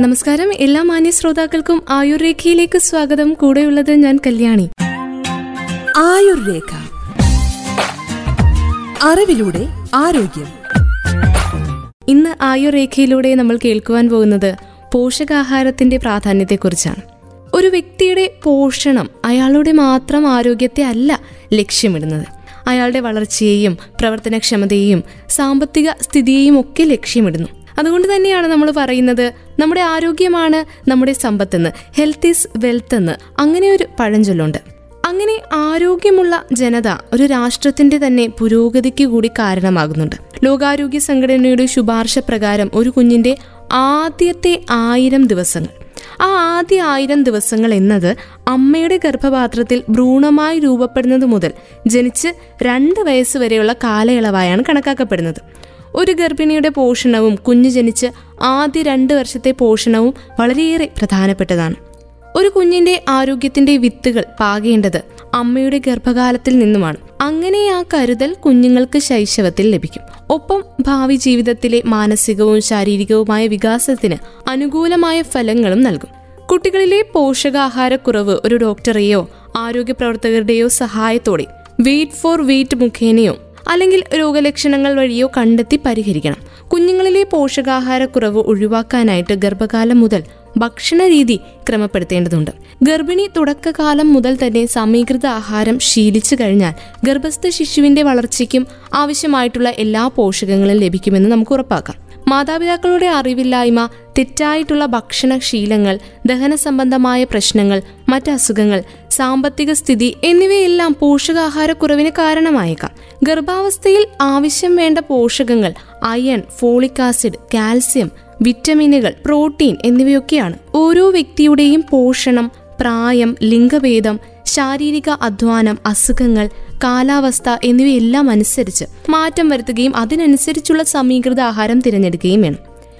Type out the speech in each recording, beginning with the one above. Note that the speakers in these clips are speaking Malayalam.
നമസ്കാരം. എല്ലാ മാന്യ ശ്രോതാക്കൾക്കും ആയുർരേഖയിലേക്ക് സ്വാഗതം. കൂടെയുള്ളത് ഞാൻ കല്യാണി. ആയുർരേഖ. അറിവിലൂടെ ആരോഗ്യം. ഇന്ന് ആയുർരേഖയിലൂടെ നമ്മൾ കേൾക്കുവാൻ പോകുന്നത് പോഷകാഹാരത്തിന്റെ പ്രാധാന്യത്തെക്കുറിച്ചാണ്. ഒരു വ്യക്തിയുടെ പോഷണം അയാളുടെ മാത്രം ആരോഗ്യത്തെ അല്ല ലക്ഷ്യമിടുന്നത്. അയാളുടെ വളർച്ചയെയും പ്രവർത്തനക്ഷമതയെയും സാമ്പത്തിക സ്ഥിതിയെയും ഒക്കെ ലക്ഷ്യമിടുന്നു. അതുകൊണ്ട് തന്നെയാണ് നമ്മൾ പറയുന്നത് നമ്മുടെ ആരോഗ്യമാണ് നമ്മുടെ സമ്പത്തെന്ന്. ഹെൽത്ത് ഈസ് വെൽത്ത് എന്ന്. അങ്ങനെ ഒരു പഴഞ്ചൊല്ലുണ്ട്. അങ്ങനെ ആരോഗ്യമുള്ള ജനത ഒരു രാഷ്ട്രത്തിന്റെ തന്നെ പുരോഗതിക്ക് കൂടി കാരണമാകുന്നുണ്ട്. ലോകാരോഗ്യ സംഘടനയുടെ ശുപാർശ പ്രകാരം ഒരു കുഞ്ഞിന്റെ ആദ്യത്തെ ആയിരം ദിവസങ്ങൾ. ആ ആദ്യ ആയിരം ദിവസങ്ങൾ എന്നത് അമ്മയുടെ ഗർഭപാത്രത്തിൽ ഭ്രൂണമായി രൂപപ്പെടുന്നത് മുതൽ ജനിച്ച് രണ്ട് വയസ്സ് വരെയുള്ള കാലയളവായാണ് കണക്കാക്കപ്പെടുന്നത്. ഒരു ഗർഭിണിയുടെ പോഷണവും കുഞ്ഞു ജനിച്ച് ആദ്യ രണ്ട് വർഷത്തെ പോഷണവും വളരെയേറെ പ്രധാനപ്പെട്ടതാണ്. ഒരു കുഞ്ഞിന്റെ ആരോഗ്യത്തിന്റെ വിത്തുകൾ പാകേണ്ടത് അമ്മയുടെ ഗർഭകാലത്തിൽ നിന്നുമാണ്. അങ്ങനെ ആ കരുതൽ കുഞ്ഞുങ്ങൾക്ക് ശൈശവത്തിൽ ലഭിക്കും. ഒപ്പം ഭാവി ജീവിതത്തിലെ മാനസികവും ശാരീരികവുമായ വികാസത്തിന് അനുകൂലമായ ഫലങ്ങളും നൽകും. കുട്ടികളിലെ പോഷകാഹാരക്കുറവ് ഒരു ഡോക്ടറെയോ ആരോഗ്യ പ്രവർത്തകരുടെയോ സഹായത്തോടെ വെയിറ്റ് ഫോർ വെയിറ്റ് മുഖേനയോ അല്ലെങ്കിൽ രോഗലക്ഷണങ്ങൾ വഴിയോ കണ്ടെത്തി പരിഹരിക്കണം. കുഞ്ഞുങ്ങളിലെ പോഷകാഹാരക്കുറവ് ഒഴിവാക്കാനായിട്ട് ഗർഭകാലം മുതൽ ഭക്ഷണ രീതി ക്രമപ്പെടുത്തേണ്ടതുണ്ട്. ഗർഭിണി തുടക്കകാലം മുതൽ തന്നെ സമീകൃത ആഹാരം ശീലിച്ചു കഴിഞ്ഞാൽ ഗർഭസ്ഥ ശിശുവിന്റെ വളർച്ചയ്ക്കും ആവശ്യമായിട്ടുള്ള എല്ലാ പോഷകങ്ങളും ലഭിക്കുമെന്ന് നമുക്ക് ഉറപ്പാക്കാം. മാതാപിതാക്കളുടെ അറിവില്ലായ്മ തെറ്റായിട്ടുള്ള ഭക്ഷണശീലങ്ങൾ ദഹന സംബന്ധമായ പ്രശ്നങ്ങൾ മറ്റ് അസുഖങ്ങൾ സാമ്പത്തിക സ്ഥിതി എന്നിവയെല്ലാം പോഷകാഹാരക്കുറവിന് കാരണമായേക്കാം. ഗർഭാവസ്ഥയിൽ ആവശ്യം വേണ്ട പോഷകങ്ങൾ അയൺ ഫോളിക് ആസിഡ് കാൽസ്യം വിറ്റമിനുകൾ പ്രോട്ടീൻ എന്നിവയൊക്കെയാണ്. ഓരോ വ്യക്തിയുടെയും പോഷണം പ്രായം ലിംഗഭേദം ശാരീരിക അധ്വാനം അസുഖങ്ങൾ കാലാവസ്ഥ എന്നിവയെല്ലാം അനുസരിച്ച് മാറ്റം വരുത്തുകയും അതിനനുസരിച്ചുള്ള സമീകൃത ആഹാരം തിരഞ്ഞെടുക്കുകയും വേണം.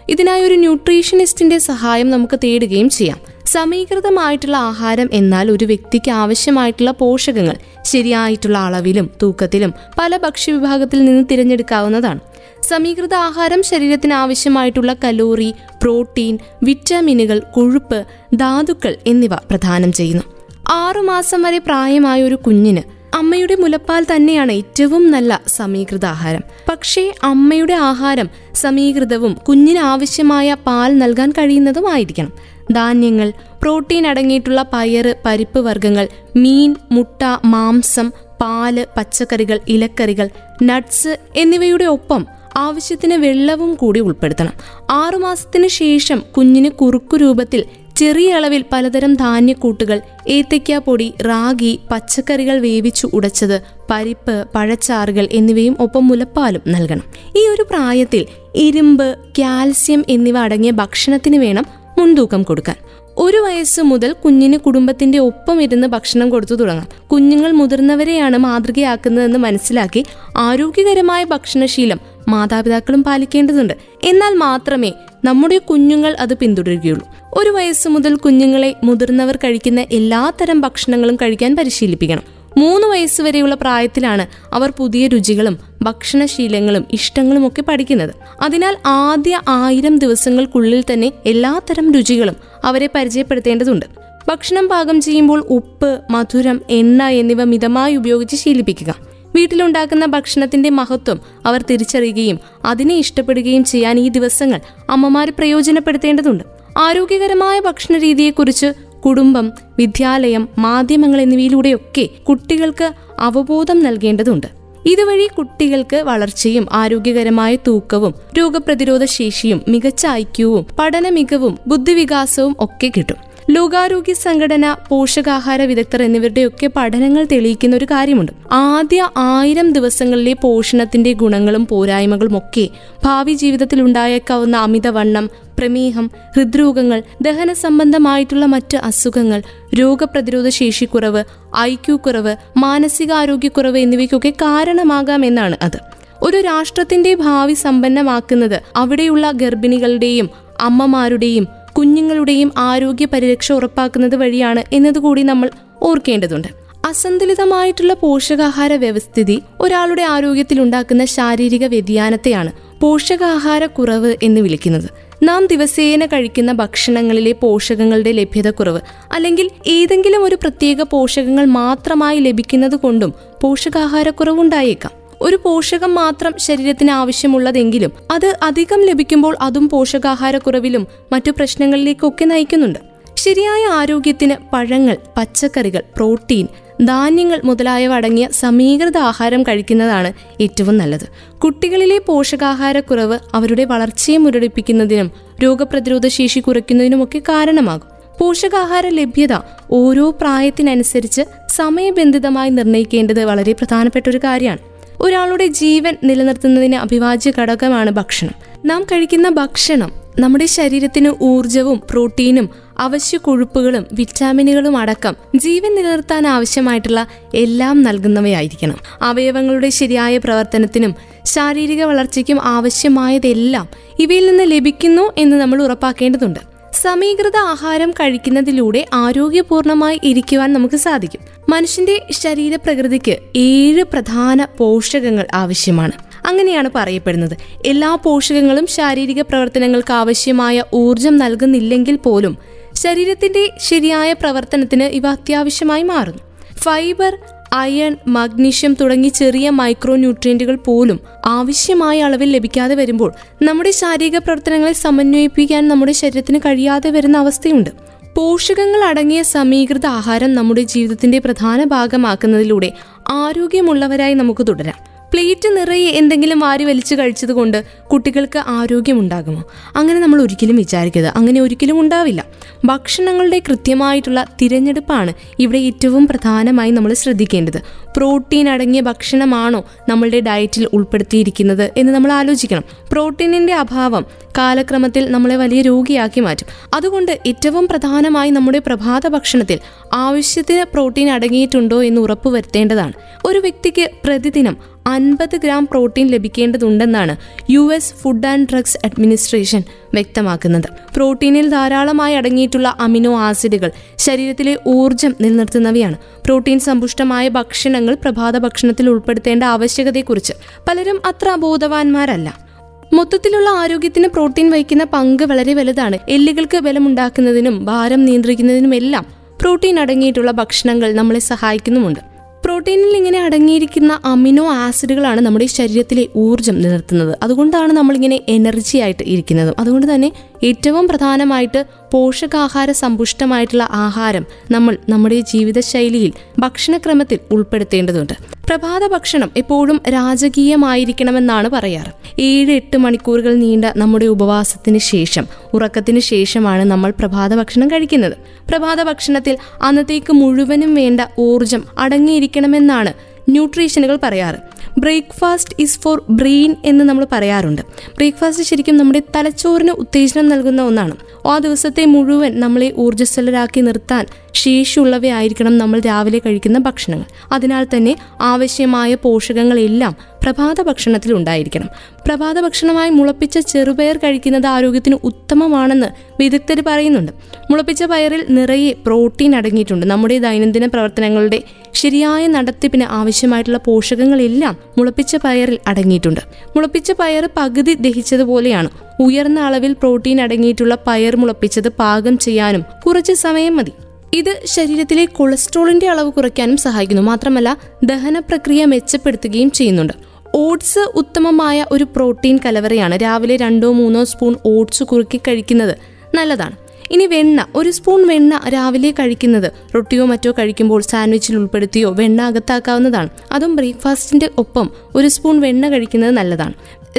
ഇതിനായി ഒരു ന്യൂട്രീഷനിസ്റ്റിന്റെ സഹായം നമുക്ക് തേടുകയും ചെയ്യാം. സമീകൃതമായിട്ടുള്ള ആഹാരം എന്നാൽ ഒരു വ്യക്തിക്ക് ആവശ്യമായിട്ടുള്ള പോഷകങ്ങൾ ശരിയായിട്ടുള്ള അളവിലും തൂക്കത്തിലും പല ഭക്ഷ്യവിഭാഗത്തിൽ നിന്ന് തിരഞ്ഞെടുക്കാവുന്നതാണ്. സമീകൃത ആഹാരം ശരീരത്തിന് ആവശ്യമായിട്ടുള്ള കലോറി പ്രോട്ടീൻ വിറ്റാമിനുകൾ കൊഴുപ്പ് ധാതുക്കൾ എന്നിവ പ്രദാനം ചെയ്യുന്നു. ആറുമാസം വരെ പ്രായമായ ഒരു കുഞ്ഞിന് അമ്മയുടെ മുലപ്പാൽ തന്നെയാണ് ഏറ്റവും നല്ല സമീകൃത ആഹാരം. പക്ഷേ അമ്മയുടെ ആഹാരം സമീകൃതവും കുഞ്ഞിന് ആവശ്യമായ പാൽ നൽകാൻ കഴിയുന്നതുമായിരിക്കണം. ധാന്യങ്ങൾ പ്രോട്ടീൻ അടങ്ങിയിട്ടുള്ള പയർ പരിപ്പ് വർഗങ്ങൾ മീൻ മുട്ട മാംസം പാൽ പച്ചക്കറികൾ ഇലക്കറികൾ നട്ട്സ് എന്നിവയുടെ ഒപ്പം ആവശ്യത്തിന് വെള്ളവും കൂടി ഉൾപ്പെടുത്തണം. ആറുമാസത്തിന് ശേഷം കുഞ്ഞിന് കുറുക്കു രൂപത്തിൽ ചെറിയ അളവിൽ പലതരം ധാന്യക്കൂട്ടുകൾ ഏത്തയ്ക്ക പൊടി റാഗി പച്ചക്കറികൾ വേവിച്ചു ഉടച്ചത് പരിപ്പ് പഴച്ചാറുകൾ എന്നിവയും ഒപ്പം മുലപ്പാലും നൽകണം. ഈ ഒരു പ്രായത്തിൽ ഇരുമ്പ് കാൽസ്യം എന്നിവ അടങ്ങിയ ഭക്ഷണത്തിന് വേണം മുൻതൂക്കം കൊടുക്കാൻ. ഒരു വയസ്സ് മുതൽ കുഞ്ഞിന് കുടുംബത്തിന്റെ ഒപ്പം ഇരുന്ന് ഭക്ഷണം കൊടുത്തു തുടങ്ങാം. കുഞ്ഞുങ്ങൾ മുതിർന്നവരെയാണ് മാതൃകയാക്കുന്നതെന്ന് മനസ്സിലാക്കി ആരോഗ്യകരമായ ഭക്ഷണശീലം മാതാപിതാക്കളും പാലിക്കേണ്ടതുണ്ട്. എന്നാൽ മാത്രമേ നമ്മുടെ കുഞ്ഞുങ്ങൾ അത് പിന്തുടരുകയുള്ളൂ. ഒരു വയസ്സ് മുതൽ കുഞ്ഞുങ്ങളെ മുതിർന്നവർ കഴിക്കുന്ന എല്ലാത്തരം ഭക്ഷണങ്ങളും കഴിക്കാൻ പരിശീലിപ്പിക്കണം. മൂന്ന് വയസ്സ് വരെയുള്ള പ്രായത്തിലാണ് അവർ പുതിയ രുചികളും ഭക്ഷണശീലങ്ങളും ഇഷ്ടങ്ങളും ഒക്കെ പഠിക്കുന്നത്. അതിനാൽ ആദ്യ ആയിരം ദിവസങ്ങൾക്കുള്ളിൽ തന്നെ എല്ലാത്തരം രുചികളും അവരെ പരിചയപ്പെടുത്തേണ്ടതുണ്ട്. ഭക്ഷണം പാകം ചെയ്യുമ്പോൾ ഉപ്പ് മധുരം എണ്ണ എന്നിവ മിതമായി ഉപയോഗിച്ച് ശീലിപ്പിക്കുക. വീട്ടിലുണ്ടാക്കുന്ന ഭക്ഷണത്തിന്റെ മഹത്വം അവർ തിരിച്ചറിയുകയും അതിനെ ഇഷ്ടപ്പെടുകയും ചെയ്യാൻ ഈ ദിവസങ്ങൾ അമ്മമാർ പ്രയോജനപ്പെടുത്തേണ്ടതുണ്ട്. ആരോഗ്യകരമായ ഭക്ഷണ രീതിയെക്കുറിച്ച് കുടുംബം വിദ്യാലയം മാധ്യമങ്ങൾ എന്നിവയിലൂടെയൊക്കെ കുട്ടികൾക്ക് അവബോധം നൽകേണ്ടതുണ്ട്. ഇതുവഴി കുട്ടികൾക്ക് വളർച്ചയും ആരോഗ്യകരമായ തൂക്കവും രോഗപ്രതിരോധ ശേഷിയും മികച്ച ഐക്യവും പഠന മികവും ബുദ്ധിവികാസവും ഒക്കെ കിട്ടും. ലോകാരോഗ്യ സംഘടന പോഷകാഹാര വിദഗ്ധർ എന്നിവരുടെയൊക്കെ പഠനങ്ങൾ തെളിയിക്കുന്ന ഒരു കാര്യമുണ്ട്. ആദ്യ ആയിരം ദിവസങ്ങളിലെ പോഷണത്തിന്റെ ഗുണങ്ങളും പോരായ്മകളും ഒക്കെ ഭാവി ജീവിതത്തിൽ ഉണ്ടായേക്കാവുന്ന അമിതവണ്ണം പ്രമേഹം ഹൃദ്രോഗങ്ങൾ ദഹന സംബന്ധമായിട്ടുള്ള മറ്റ് അസുഖങ്ങൾ രോഗപ്രതിരോധ ശേഷി കുറവ് ഐക്യു കുറവ് മാനസികാരോഗ്യക്കുറവ് എന്നിവയ്ക്കൊക്കെ കാരണമാകാമെന്നാണ് അത്. ഒരു രാഷ്ട്രത്തിന്റെ ഭാവി സമ്പന്നമാക്കുന്നത് അവിടെയുള്ള ഗർഭിണികളുടെയും അമ്മമാരുടെയും കുഞ്ഞുങ്ങളുടെയും ആരോഗ്യ പരിരക്ഷ ഉറപ്പാക്കുന്നത് വഴിയാണ് എന്നതുകൂടി നമ്മൾ ഓർക്കേണ്ടതുണ്ട്. അസന്തുലിതമായിട്ടുള്ള പോഷകാഹാര വ്യവസ്ഥിതി ഒരാളുടെ ആരോഗ്യത്തിൽ ഉണ്ടാക്കുന്ന ശാരീരിക വ്യതിയാനത്തെയാണ് പോഷകാഹാര കുറവ് എന്ന് വിളിക്കുന്നത്. നാം ദിവസേന കഴിക്കുന്ന ഭക്ഷണങ്ങളിലെ പോഷകങ്ങളുടെ ലഭ്യതക്കുറവ് അല്ലെങ്കിൽ ഏതെങ്കിലും ഒരു പ്രത്യേക പോഷകങ്ങൾ മാത്രമായി ലഭിക്കുന്നത് കൊണ്ടും പോഷകാഹാരക്കുറവുണ്ടായേക്കാം. ഒരു പോഷകം മാത്രം ശരീരത്തിന് ആവശ്യമുള്ളതെങ്കിലും അത് അധികം ലഭിക്കുമ്പോൾ അതും പോഷകാഹാരക്കുറവിലും മറ്റു പ്രശ്നങ്ങളിലേക്കൊക്കെ നയിക്കുന്നുണ്ട്. ശരിയായ ആരോഗ്യത്തിന് പഴങ്ങൾ പച്ചക്കറികൾ പ്രോട്ടീൻ ധാന്യങ്ങൾ മുതലായവ അടങ്ങിയ സമീകൃത ആഹാരം കഴിക്കുന്നതാണ് ഏറ്റവും നല്ലത്. കുട്ടികളിലെ പോഷകാഹാരക്കുറവ് അവരുടെ വളർച്ചയെ മുരടിപ്പിക്കുന്നതിനും രോഗപ്രതിരോധ ശേഷി കുറയ്ക്കുന്നതിനുമൊക്കെ കാരണമാകും. പോഷകാഹാര ലഭ്യത ഓരോ പ്രായത്തിനനുസരിച്ച് സമയബന്ധിതമായി നിർണയിക്കേണ്ടത് വളരെ പ്രധാനപ്പെട്ട ഒരു കാര്യമാണ്. ഒരാളുടെ ജീവൻ നിലനിർത്തുന്നതിന് അഭിവാജ്യ ഘടകമാണ് ഭക്ഷണം. നാം കഴിക്കുന്ന ഭക്ഷണം നമ്മുടെ ശരീരത്തിന് ഊർജവും പ്രോട്ടീനും അവശ്യ കൊഴുപ്പുകളും വിറ്റാമിനുകളും അടക്കം ജീവൻ നിലനിർത്താൻ ആവശ്യമായിട്ടുള്ള എല്ലാം നൽകുന്നവയായിരിക്കണം. അവയവങ്ങളുടെ ശരിയായ പ്രവർത്തനത്തിനും ശാരീരിക വളർച്ചയ്ക്കും ആവശ്യമായതെല്ലാം ഇവയിൽ നിന്ന് ലഭിക്കുന്നു എന്ന് നമ്മൾ ഉറപ്പാക്കേണ്ടതുണ്ട്. സമീകൃത ആഹാരം കഴിക്കുന്നതിലൂടെ ആരോഗ്യപൂർണമായി ഇരിക്കുവാൻ നമുക്ക് സാധിക്കും. മനുഷ്യന്റെ ശരീരപ്രകൃതിക്ക് ഏഴ് പ്രധാന പോഷകങ്ങൾ ആവശ്യമാണ്. അങ്ങനെയാണ് പറയപ്പെടുന്നത്. എല്ലാ പോഷകങ്ങളും ശാരീരിക പ്രവർത്തനങ്ങൾക്ക് ആവശ്യമായ ഊർജം നൽകുന്നില്ലെങ്കിൽ പോലും ശരീരത്തിന്റെ ശരിയായ പ്രവർത്തനത്തിന് ഇവ അത്യാവശ്യമായി മാറുന്നു. ഫൈബർ അയൺ മഗ്നീഷ്യം തുടങ്ങി ചെറിയ മൈക്രോ ന്യൂട്രിയന്റുകൾ പോലും ആവശ്യമായ അളവിൽ ലഭിക്കാതെ വരുമ്പോൾ നമ്മുടെ ശാരീരിക പ്രവർത്തനങ്ങളെ സമന്വയിപ്പിക്കാൻ നമ്മുടെ ശരീരത്തിന് കഴിയാതെ വരുന്ന അവസ്ഥയുണ്ട്. പോഷകങ്ങൾ അടങ്ങിയ സമീകൃത ആഹാരം നമ്മുടെ ജീവിതത്തിന്റെ പ്രധാന ഭാഗമാക്കുന്നതിലൂടെ ആരോഗ്യമുള്ളവരായി നമുക്ക് തുടരാം. പ്ലേറ്റ് നിറയെ എന്തെങ്കിലും വാരി വലിച്ചു കഴിച്ചത് കൊണ്ട് കുട്ടികൾക്ക് ആരോഗ്യമുണ്ടാകുമോ? അങ്ങനെ നമ്മൾ ഒരിക്കലും വിചാരിക്കരുത്. അങ്ങനെ ഒരിക്കലും ഉണ്ടാവില്ല. ഭക്ഷണങ്ങളുടെ കൃത്യമായിട്ടുള്ള തിരഞ്ഞെടുപ്പാണ് ഇവിടെ ഏറ്റവും പ്രധാനമായി നമ്മൾ ശ്രദ്ധിക്കേണ്ടത്. പ്രോട്ടീൻ അടങ്ങിയ ഭക്ഷണമാണോ നമ്മളുടെ ഡയറ്റിൽ ഉൾപ്പെടുത്തിയിരിക്കുന്നത് എന്ന് നമ്മൾ ആലോചിക്കണം. പ്രോട്ടീനിന്റെ അഭാവം കാലക്രമത്തിൽ നമ്മളെ വലിയ രോഗിയാക്കി മാറ്റും. അതുകൊണ്ട് ഏറ്റവും പ്രധാനമായി നമ്മുടെ പ്രഭാത ഭക്ഷണത്തിൽ ആവശ്യത്തിന് പ്രോട്ടീൻ അടങ്ങിയിട്ടുണ്ടോ എന്ന് ഉറപ്പുവരുത്തേണ്ടതാണ്. ഒരു വ്യക്തിക്ക് പ്രതിദിനം അൻപത് gram protein ലഭിക്കേണ്ടതുണ്ടെന്നാണ് U S food and drugs administration വ്യക്തമാക്കുന്നത്. പ്രോട്ടീനിൽ ധാരാളമായി അടങ്ങിയിട്ടുള്ള അമിനോ ആസിഡുകൾ ശരീരത്തിലെ ഊർജം നിലനിർത്തുന്നവയാണ്. പ്രോട്ടീൻ സമ്പുഷ്ടമായ ഭക്ഷണങ്ങൾ പ്രഭാത ഭക്ഷണത്തിൽ ഉൾപ്പെടുത്തേണ്ട ആവശ്യകതയെക്കുറിച്ച് പലരും അത്ര ബോധവാന്മാരല്ല മൊത്തത്തിലുള്ള ആരോഗ്യത്തിന് പ്രോട്ടീൻ വഹിക്കുന്ന പങ്ക് വളരെ വലുതാണ്. എല്ലുകൾക്ക് ബലമുണ്ടാക്കുന്നതിനും ഭാരം നിയന്ത്രിക്കുന്നതിനുമെല്ലാം പ്രോട്ടീൻ അടങ്ങിയിട്ടുള്ള ഭക്ഷണങ്ങൾ നമ്മളെ സഹായിക്കുന്നുമുണ്ട്. പ്രോട്ടീനിൽ ഇങ്ങനെ അടങ്ങിയിരിക്കുന്ന അമിനോ ആസിഡുകളാണ് നമ്മുടെ ശരീരത്തിലെ ഊർജം നിലനിർത്തുന്നത്. അതുകൊണ്ടാണ് നമ്മളിങ്ങനെ എനർജി ആയിട്ട് ഇരിക്കുന്നത്. അതുകൊണ്ട് തന്നെ ഏറ്റവും പ്രധാനമായിട്ട് പോഷകാഹാര സമ്പുഷ്ടമായിട്ടുള്ള ആഹാരം നമ്മൾ നമ്മുടെ ജീവിതശൈലിയിൽ ഭക്ഷണക്രമത്തിൽ ഉൾപ്പെടുത്തേണ്ടതുണ്ട്. പ്രഭാത ഭക്ഷണം എപ്പോഴും രാജകീയമായിരിക്കണമെന്നാണ് പറയാറ്. ഏഴ് എട്ട് മണിക്കൂറുകൾ നീണ്ട നമ്മുടെ ഉപവാസത്തിന് ശേഷം ഉറക്കത്തിന് ശേഷമാണ് നമ്മൾ പ്രഭാത ഭക്ഷണം കഴിക്കുന്നത്. പ്രഭാത ഭക്ഷണത്തിൽ അന്നത്തേക്ക് മുഴുവനും വേണ്ട ഊർജം അടങ്ങിയിരിക്കണമെന്നാണ് ന്യൂട്രീഷനുകൾ പറയാറ്. ബ്രേക്ക്ഫാസ്റ്റ് ഈസ് ഫോർ ബ്രെയിൻ എന്ന് നമ്മൾ പറയാറുണ്ട്. ബ്രേക്ക്ഫാസ്റ്റ് ശരിക്കും നമ്മുടെ തലച്ചോറിന് ഉത്തേജനം നൽകുന്ന ഒന്നാണ്. ആ ദിവസത്തെ മുഴുവൻ നമ്മളെ ഊർജസ്വലരാക്കി നിർത്താൻ ശേഷിയുള്ളവയായിരിക്കണം നമ്മൾ രാവിലെ കഴിക്കുന്ന ഭക്ഷണങ്ങൾ. അതിനാൽ തന്നെ ആവശ്യമായ പോഷകങ്ങളെല്ലാം പ്രഭാത ഭക്ഷണത്തിൽ ഉണ്ടായിരിക്കണം. പ്രഭാത ഭക്ഷണമായി മുളപ്പിച്ച ചെറുപയർ കഴിക്കുന്നത് ആരോഗ്യത്തിന് ഉത്തമമാണെന്ന് വിദഗ്ധർ പറയുന്നുണ്ട്. മുളപ്പിച്ച പയറിൽ നിറയെ പ്രോട്ടീൻ അടങ്ങിയിട്ടുണ്ട്. നമ്മുടെ ദൈനംദിന പ്രവർത്തനങ്ങളുടെ ശരിയായ നടത്തിപ്പിന് ആവശ്യമായിട്ടുള്ള പോഷകങ്ങളെല്ലാം മുളപ്പിച്ച പയറിൽ അടങ്ങിയിട്ടുണ്ട്. മുളപ്പിച്ച പയർ പകുതി ദഹിച്ചതുപോലെയാണ്. ഉയർന്ന അളവിൽ പ്രോട്ടീൻ അടങ്ങിയിട്ടുള്ള പയർ മുളപ്പിച്ചത് പാകം ചെയ്യാനും കുറച്ച് സമയം മതി. ഇത് ശരീരത്തിലെ കൊളസ്ട്രോളിന്റെ അളവ് കുറയ്ക്കാനും സഹായിക്കുന്നു. മാത്രമല്ല ദഹന പ്രക്രിയ മെച്ചപ്പെടുത്തുകയും ചെയ്യുന്നുണ്ട്. ഓട്സ് ഉത്തമമായ ഒരു പ്രോട്ടീൻ കലവറയാണ് രാവിലെ രണ്ടോ മൂന്നോ സ്പൂൺ ഓട്സ് കുറുക്കി കഴിക്കുന്നത് നല്ലതാണ്. ഇനി വെണ്ണ ഒരു സ്പൂൺ വെണ്ണ രാവിലെ കഴിക്കുന്നത് റൊട്ടിയോ മറ്റോ കഴിക്കുമ്പോൾ സാൻഡ്വിച്ചിൽ ഉൾപ്പെടുത്തിയോ വെണ്ണ അകത്താക്കാവുന്നതാണ്. അതും ബ്രേക്ക്ഫാസ്റ്റിന്റെ ഒപ്പം ഒരു സ്പൂൺ വെണ്ണ കഴിക്കുന്നത് നല്ലതാണ്.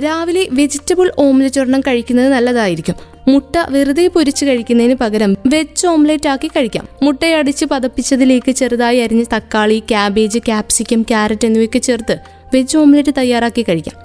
രാവിലെ വെജിറ്റബിൾ ഓംലെറ്റ് ഒരെണ്ണം കഴിക്കുന്നത് നല്ലതായിരിക്കും. മുട്ട വെറുതെ പൊരിച്ച് കഴിക്കുന്നതിന് പകരം വെജ് ഓംലെറ്റ് ആക്കി കഴിക്കാം. മുട്ടയടിച്ച് പതപ്പിച്ചതിലേക്ക് ചെറുതായി അരിഞ്ഞ് തക്കാളി ക്യാബേജ് ക്യാപ്സിക്കം ക്യാരറ്റ് എന്നിവയൊക്കെ ചേർത്ത് വെജ് ഓംലെറ്റ് തയ്യാറാക്കി കഴിക്കാം.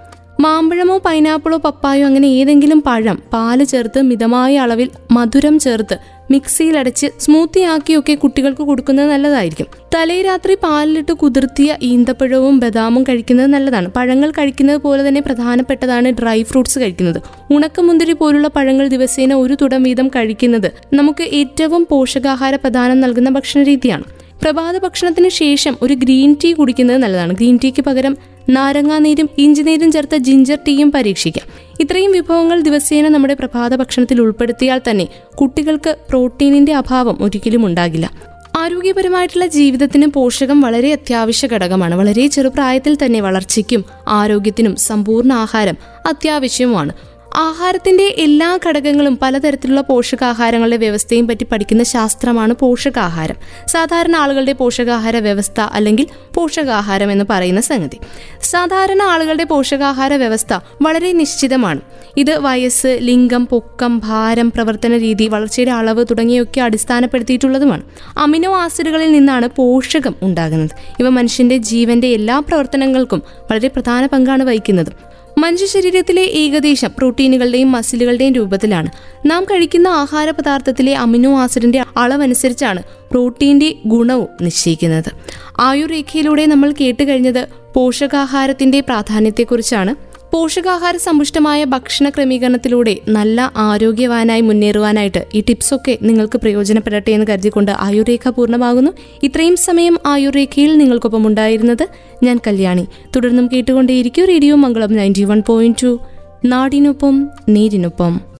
മാമ്പഴമോ പൈനാപ്പിളോ പപ്പായോ അങ്ങനെ ഏതെങ്കിലും പഴം പാൽ ചേർത്ത് മിതമായ അളവിൽ മധുരം ചേർത്ത് മിക്സിയിലടച്ച് സ്മൂത്തി ആക്കിയൊക്കെ കുട്ടികൾക്ക് കൊടുക്കുന്നത് നല്ലതായിരിക്കും. തലേ രാത്രി പാലിലിട്ട് കുതിർത്തിയ ഈന്തപ്പഴവും ബദാമും കഴിക്കുന്നത് നല്ലതാണ്. പഴങ്ങൾ കഴിക്കുന്നത് പോലെ തന്നെ പ്രധാനപ്പെട്ടതാണ് ഡ്രൈ ഫ്രൂട്ട്സ് കഴിക്കുന്നത്. ഉണക്കമുന്തിരി പോലുള്ള പഴങ്ങൾ ദിവസേന ഒരു തുടം വീതം കഴിക്കുന്നത് നമുക്ക് ഏറ്റവും പോഷകാഹാര പ്രധാനം നൽകുന്ന ഭക്ഷണ രീതിയാണ് പ്രഭാത ഭക്ഷണത്തിന് ശേഷം ഒരു ഗ്രീൻ ടീ കുടിക്കുന്നത് നല്ലതാണ്. ഗ്രീൻ ടീക്ക് പകരം നാരങ്ങാനീരും ഇഞ്ചിനീരും ചേർത്ത ജിഞ്ചർ ടീയും പരീക്ഷിക്കാം. ഇത്രയും വിഭവങ്ങൾ ദിവസേന നമ്മുടെ പ്രഭാത ഭക്ഷണത്തിൽ ഉൾപ്പെടുത്തിയാൽ തന്നെ കുട്ടികൾക്ക് പ്രോട്ടീനിന്റെ അഭാവം ഒരിക്കലും ഉണ്ടാകില്ല. ആരോഗ്യപരമായിട്ടുള്ള ജീവിതത്തിന് പോഷകം വളരെ അത്യാവശ്യ ഘടകമാണ്. വളരെ ചെറുപ്രായത്തിൽ തന്നെ വളർച്ചയ്ക്കും ആരോഗ്യത്തിനും സമ്പൂർണ ആഹാരം അത്യാവശ്യവുമാണ്. ആഹാരത്തിന്റെ എല്ലാ ഘടകങ്ങളും പലതരത്തിലുള്ള പോഷകാഹാരങ്ങളുടെ വ്യവസ്ഥയും പറ്റി പഠിക്കുന്ന ശാസ്ത്രമാണ് പോഷകാഹാരം. സാധാരണ ആളുകളുടെ പോഷകാഹാര വ്യവസ്ഥ അല്ലെങ്കിൽ പോഷകാഹാരം എന്ന് പറയുന്ന സംഗതി. സാധാരണ ആളുകളുടെ പോഷകാഹാര വ്യവസ്ഥ വളരെ നിശ്ചിതമാണ്. ഇത് വയസ്സ് ലിംഗം പൊക്കം ഭാരം പ്രവർത്തന രീതി വളർച്ചയുടെ അളവ് തുടങ്ങിയൊക്കെ അടിസ്ഥാനപ്പെടുത്തിയിട്ടുള്ളതുമാണ്. അമിനോ ആസിഡുകളിൽ നിന്നാണ് പോഷകം ഉണ്ടാകുന്നത്. ഇവ മനുഷ്യന്റെ ജീവന്റെ എല്ലാ പ്രവർത്തനങ്ങൾക്കും വളരെ പ്രധാന പങ്കാണ് വഹിക്കുന്നത്. മനുഷ്യ ശരീരത്തിലെ ഏകദേശം പ്രോട്ടീനുകളുടെയും മസിലുകളുടെയും രൂപത്തിലാണ്. നാം കഴിക്കുന്ന ആഹാര പദാർത്ഥത്തിലെ അമിനോ ആസിഡിന്റെ അളവനുസരിച്ചാണ് പ്രോട്ടീന്റെ ഗുണവും നിശ്ചയിക്കുന്നത്. ആയുർരേഖയിലൂടെ നമ്മൾ കേട്ട് കഴിഞ്ഞത് പോഷകാഹാരത്തിന്റെ പ്രാധാന്യത്തെക്കുറിച്ചാണ്. പോഷകാഹാര സമ്പുഷ്ടമായ ഭക്ഷണ ക്രമീകരണത്തിലൂടെ നല്ല ആരോഗ്യവാനായി മുന്നേറുവാനായിട്ട് ഈ ടിപ്സൊക്കെ നിങ്ങൾക്ക് പ്രയോജനപ്പെടട്ടെ എന്ന് കരുതിക്കൊണ്ട് ആയുർരേഖ പൂർണമാകുന്നു. ഇത്രയും സമയം ആയുർരേഖയിൽ നിങ്ങൾക്കൊപ്പം ഉണ്ടായിരുന്നത് ഞാൻ കല്യാണി. തുടർന്നും കേട്ടുകൊണ്ടേയിരിക്കും radio Mangalam ninety one point two. നാടിനൊപ്പം നീരിനൊപ്പം.